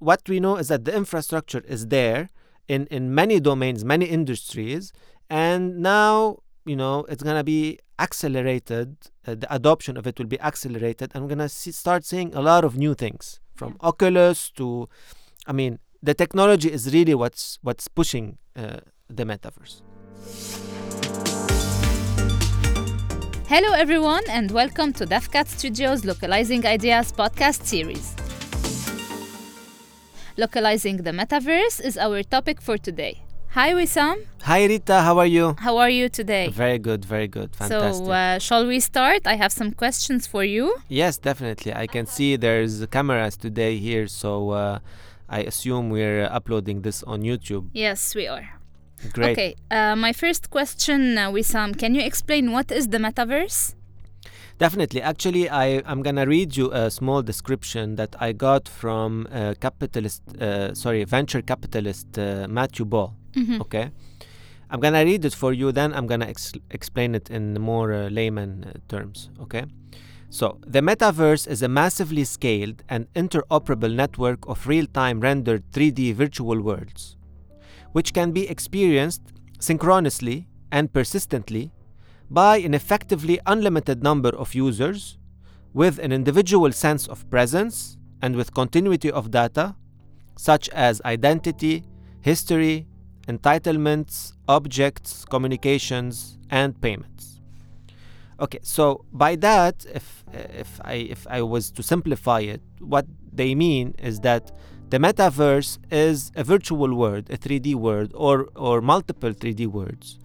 what we know is that the infrastructure is there in, in many domains, many industries, and now you know it's gonna be accelerated. Uh, the adoption of it will be accelerated, and we're gonna see, start seeing a lot of new things from Oculus to, I mean, the technology is really what's what's pushing uh, the metaverse. Hello, everyone, and welcome to DevCat Studios Localizing Ideas podcast series. Localizing the metaverse is our topic for today. Hi, Wissam. Hi Rita, how are you? How are you today? Very good, very good, fantastic. So, uh, shall we start? I have some questions for you. yes, definitely. I can see there's cameras today here, so uh, I assume we're uploading this on YouTube. Yes, we are. Great. Okay, uh, my first question, uh, Wissam, can you explain what is the metaverse? Definitely. Actually, I, I'm going to read you a small description that I got from uh, capitalist, uh, sorry, venture capitalist uh, Matthew Ball. Mhm. Okay. I'm going to read it for you, then I'm going to ex- explain it in more uh, layman uh, terms. Okay. So, the metaverse is a massively scaled and interoperable network of real time rendered 3D virtual worlds, which can be experienced synchronously and persistently by an effectively unlimited number of users with an individual sense of presence and with continuity of data, such as identity, history, entitlements, objects, communications, and payments. Okay, so by that, if if I if I was to simplify it, what they mean is that the metaverse is a virtual world, a 3D world, or or multiple 3D worlds,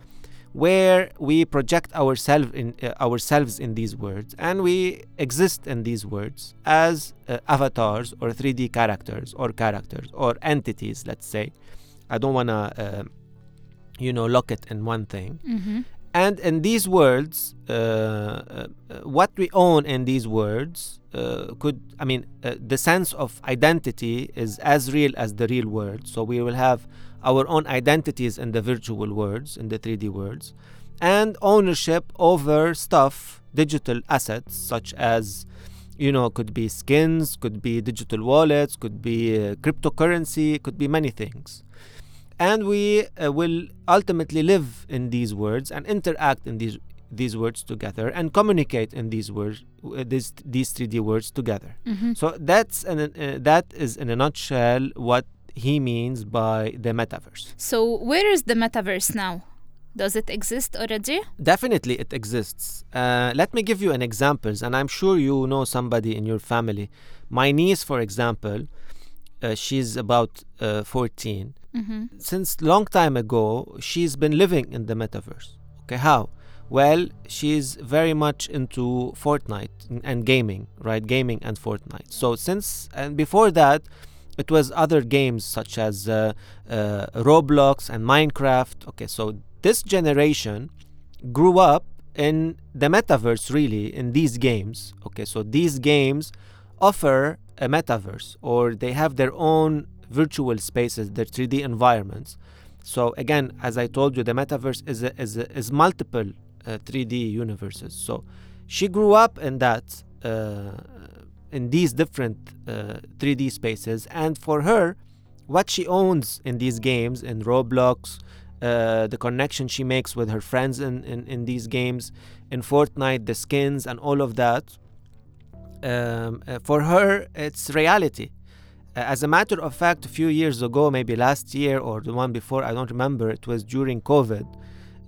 where we project ourselves in uh, ourselves in these words and we exist in these words as uh, avatars or 3D characters or characters or entities. Let's say, I don't wanna, uh, you know, lock it in one thing. Mm-hmm. And in these words uh, uh, what we own in these words uh, could, I mean, uh, the sense of identity is as real as the real world. So we will have our own identities in the virtual worlds, in the 3D worlds, and ownership over stuff, digital assets, such as, you know, could be skins, could be digital wallets, could be uh, cryptocurrency, could be many things and we uh, will ultimately live in these words and interact in these these words together and communicate in these words uh, these these 3D words together. Mm-hmm. So that's an, uh, that is in a nutshell what he means by the metaverse. So, where is the metaverse now? Does it exist already? Definitely it exists. Uh, let me give you an example, and I'm sure you know somebody in your family. My niece for example, uh, she's about uh, 14 Mm-hmm. since long time ago she's been living in the metaverse okay how well she's very much into fortnite and gaming right gaming and fortnite so since and before that it was other games such as uh, uh, roblox and minecraft okay so this generation grew up in the metaverse really in these games okay so these games offer a metaverse or they have their own virtual spaces, their 3D environments. So again, as I told you, the metaverse is a, is, a, is multiple uh, 3D universes. So she grew up in that, uh, in these different uh, 3D spaces, and for her, what she owns in these games, in Roblox, uh, the connection she makes with her friends in, in, in these games, in Fortnite, the skins, and all of that, um, uh, for her, it's reality. Uh, As a matter of fact, a few years ago, maybe last year or the one before, I don't remember, it was during COVID.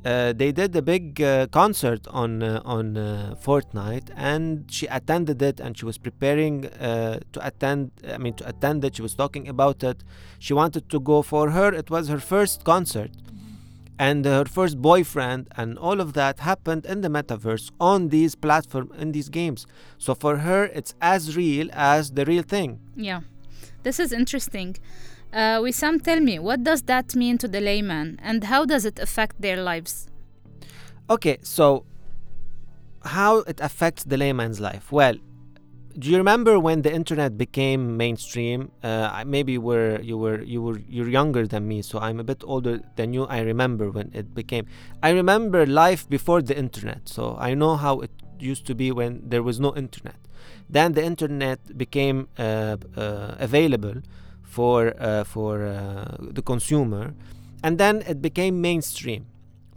Uh, they did a big uh, concert on uh, on uh, Fortnite, and she attended it, and she was preparing uh, to attend. I mean, to attend it. She was talking about it. She wanted to go. For her, it was her first concert, and her first boyfriend, and all of that happened in the metaverse on these platform in these games. So for her, it's as real as the real thing. Yeah, this is interesting. Uh, Wissam, tell me, what does that mean to the layman and how does it affect their lives? Okay, so how it affects the layman's life? Well, do you remember when the internet became mainstream? Uh, maybe were you were you were you're younger than me, so I'm a bit older than you. I remember when it became. I remember life before the internet, so I know how it used to be when there was no internet. Then the internet became uh, uh, available for uh, for uh, the consumer, and then it became mainstream.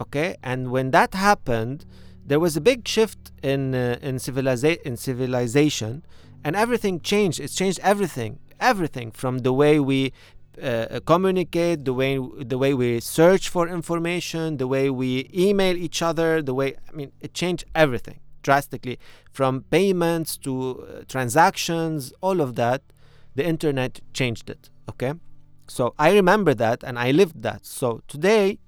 Okay, and when that happened, there was a big shift in uh, in, civiliza- in civilization, and everything changed. It changed everything, everything from the way we uh, communicate, the way the way we search for information, the way we email each other, the way I mean, it changed everything drastically from payments to uh, transactions, all of that. The internet changed it. Okay, so I remember that and I lived that. So today,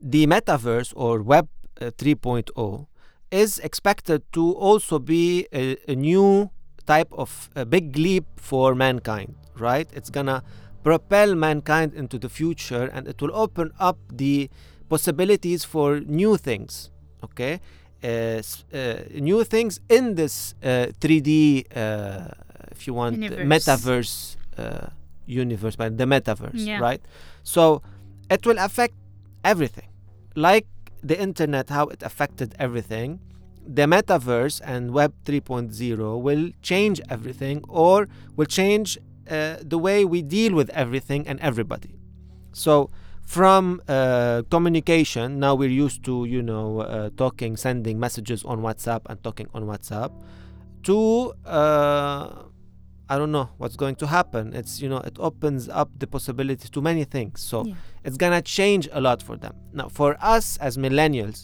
the metaverse or Web uh, 3.0 is expected to also be a, a new type of a big leap for mankind right? It's gonna propel mankind into the future and it will open up the possibilities for new things, okay? Uh, uh, new things in this uh, 3D, uh, if you want, Universe. metaverse uh, universe, but the metaverse, Yeah. right? So it will affect everything. Like the internet, how it affected everything, the metaverse and Web 3.0 will change everything or will change uh, the way we deal with everything and everybody. So, from uh, communication, now we're used to, you know, uh, talking, sending messages on WhatsApp and talking on WhatsApp, to, uh, I don't know what's going to happen. It's, you know, it opens up the possibility to many things. So, Yeah. it's gonna change a lot for them. Now, for us as millennials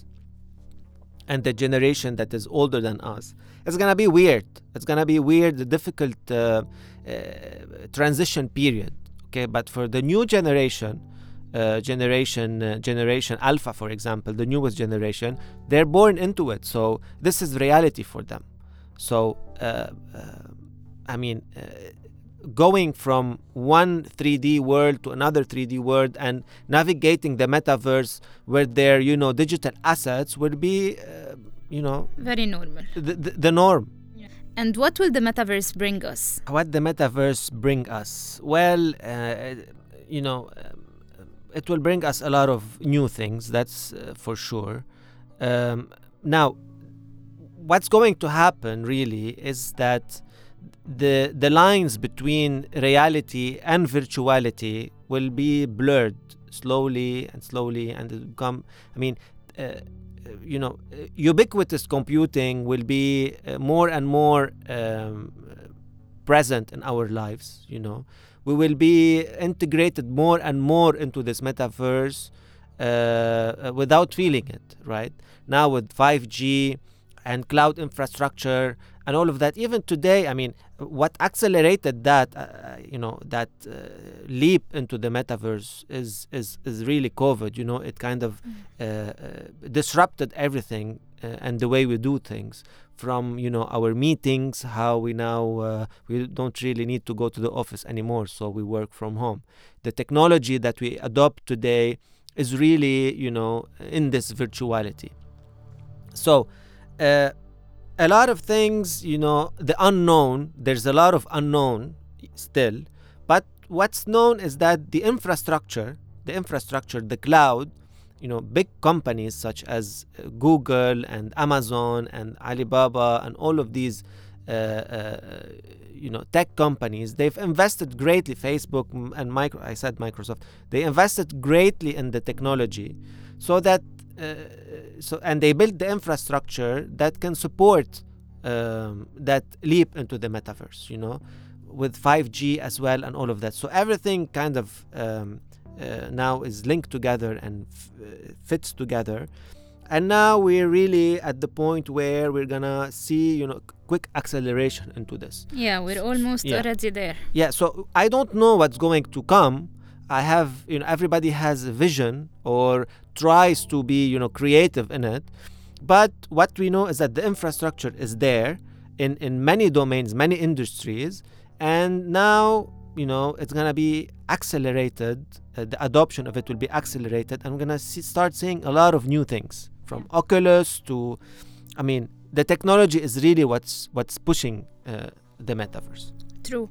and the generation that is older than us, it's gonna be weird. It's gonna be weird, difficult uh, uh, transition period. Okay, but for the new generation, uh, generation uh, generation Alpha, for example, the newest generation, they're born into it. So this is reality for them. So uh, uh, I mean, uh, going from one 3D world to another 3D world and navigating the metaverse with their, you know, digital assets will be, uh, you know, Very normal. the, the, the norm. And what will the metaverse bring us? What the metaverse bring us? Well, uh, you know, um, it will bring us a lot of new things. That's uh, for sure. Um, now, what's going to happen really is that the the lines between reality and virtuality will be blurred slowly and slowly and become i mean uh, you know uh, ubiquitous computing will be uh, more and more um, present in our lives you know. We will be integrated more and more into this metaverse uh, uh, without feeling it right? Now with 5g and cloud infrastructure and all of that. Even today i mean what accelerated that uh, you know that uh, leap into the metaverse is is is really covid you know it kind of uh, uh, disrupted everything uh, and the way we do things from you know our meetings how we now uh, we don't really need to go to the office anymore so we work from home. The technology that we adopt today is really you know in this virtuality. So uh, a lot of things you know the unknown there's a lot of unknown still but what's known is that the infrastructure the infrastructure the cloud you know big companies such as uh, google and amazon and alibaba and all of these uh, uh, you know tech companies they've invested greatly facebook and micro i said microsoft they invested greatly in the technology so that so and they built the infrastructure that can support um, that leap into the metaverse you know with 5g as well and all of that so everything kind of um, uh, now is linked together and f- uh, fits together and now we're really at the point where we're gonna see you know quick acceleration into this Yeah, we're almost Yeah. already there. yeah so i don't know what's going to come i have you know everybody has a vision or tries to be you know creative in it. But what we know is that the infrastructure is there in in many domains many industries. And now you know it's going to be accelerated. Uh, the adoption of it will be accelerated. And we're going to see, start seeing a lot of new things from oculus to i mean the technology is really what's what's pushing uh, the metaverse. True.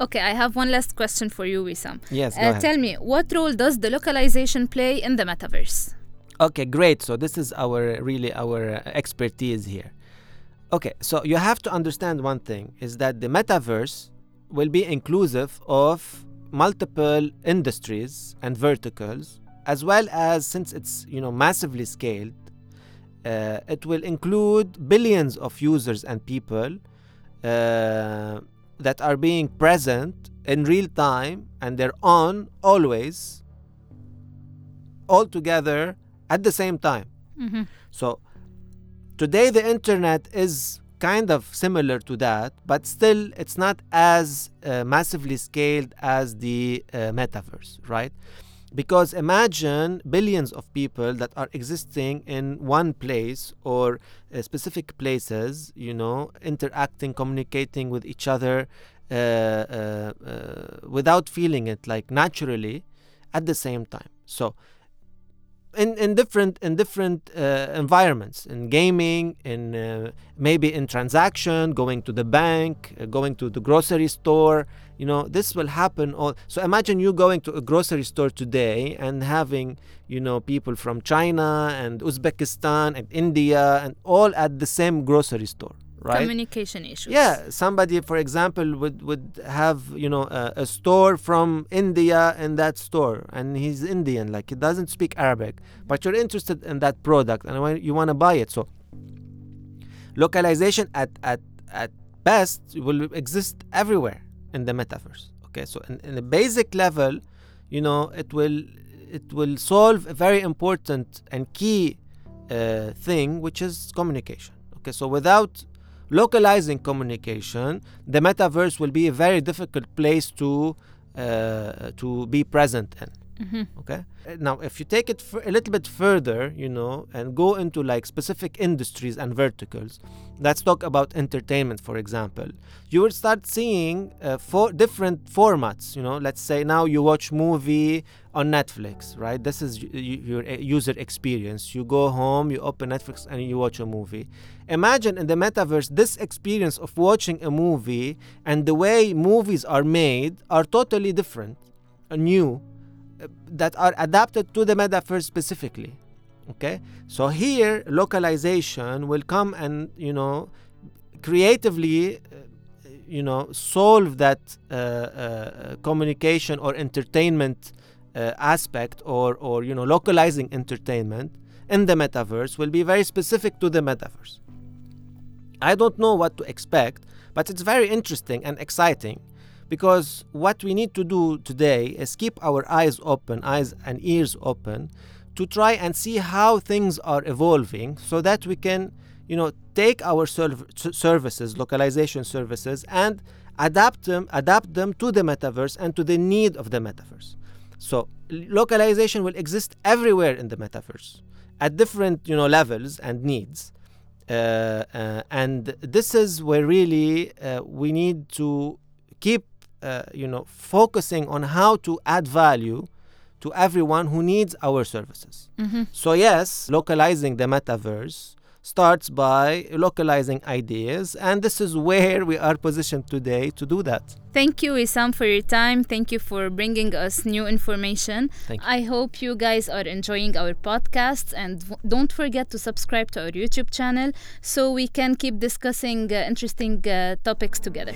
Okay, I have one last question for you, Wissam. yes Uh, tell me, what role does the localization play in the metaverse? Okay, great. So this is our really our expertise here. Okay, so you have to understand one thing is that the metaverse will be inclusive of multiple industries and verticals as well as since it's you know massively scaled uh, it will include billions of users and people uh, that are being present in real time and they're on always all together at the same time Mm-hmm. so today the internet is kind of similar to that, but still it's not as uh, massively scaled as the uh, metaverse, right? Because imagine billions of people that are existing in one place or uh, specific places, you know, interacting, communicating with each other uh, uh, uh, without feeling it, like naturally at the same time. So, in, in different in different uh, environments in gaming in uh, maybe in transaction going to the bank uh, going to the grocery store you know this will happen all so imagine you going to a grocery store today and having you know people from china and uzbekistan and india and all at the same grocery store right Communication issues. yeah, somebody, for example, would would have you know a, a store from India in that store, and he's Indian, like he doesn't speak Arabic, but you're interested in that product and you want to buy it. So localization at at at best will exist everywhere in the metaverse. Okay, so in, in a basic level, you know, it will it will solve a very important and key uh, thing, which is communication. Okay, so without localizing communication, the metaverse will be a very difficult place to uh, to be present in. Mhm. Okay. Now, if you take it a little bit further, you know, and go into like specific industries and verticals, let's talk about entertainment, for example. You will start seeing uh, four different formats. You know, let's say now you watch movie on Netflix, right? This is y- y- your uh, user experience. You go home, you open Netflix, and you watch a movie. Imagine in the metaverse, this experience of watching a movie and the way movies are made are totally different, uh, new that are adapted to the metaverse specifically okay? So here localization will come and you know creatively uh, you know solve that uh, uh, communication or entertainment uh, aspect or or you know localizing entertainment in the metaverse will be very specific to the metaverse. I don't know what to expect but it's very interesting and exciting because what we need to do today is keep our eyes open eyes and ears open to try and see how things are evolving so that we can you know take our serv- services localization services and adapt them adapt them to the metaverse and to the need of the metaverse. So localization will exist everywhere in the metaverse at different you know levels and needs. Uh, uh, and this is where really uh, we need to keep uh, you know focusing on how to add value to everyone who needs our services Mhm. so yes localizing the metaverse starts by localizing ideas and this is where we are positioned today to do that Thank you, Wissam, for your time. Thank you for bringing us new information. Thank you. I hope you guys are enjoying our podcasts and don't forget to subscribe to our YouTube channel so we can keep discussing uh, interesting uh, topics together.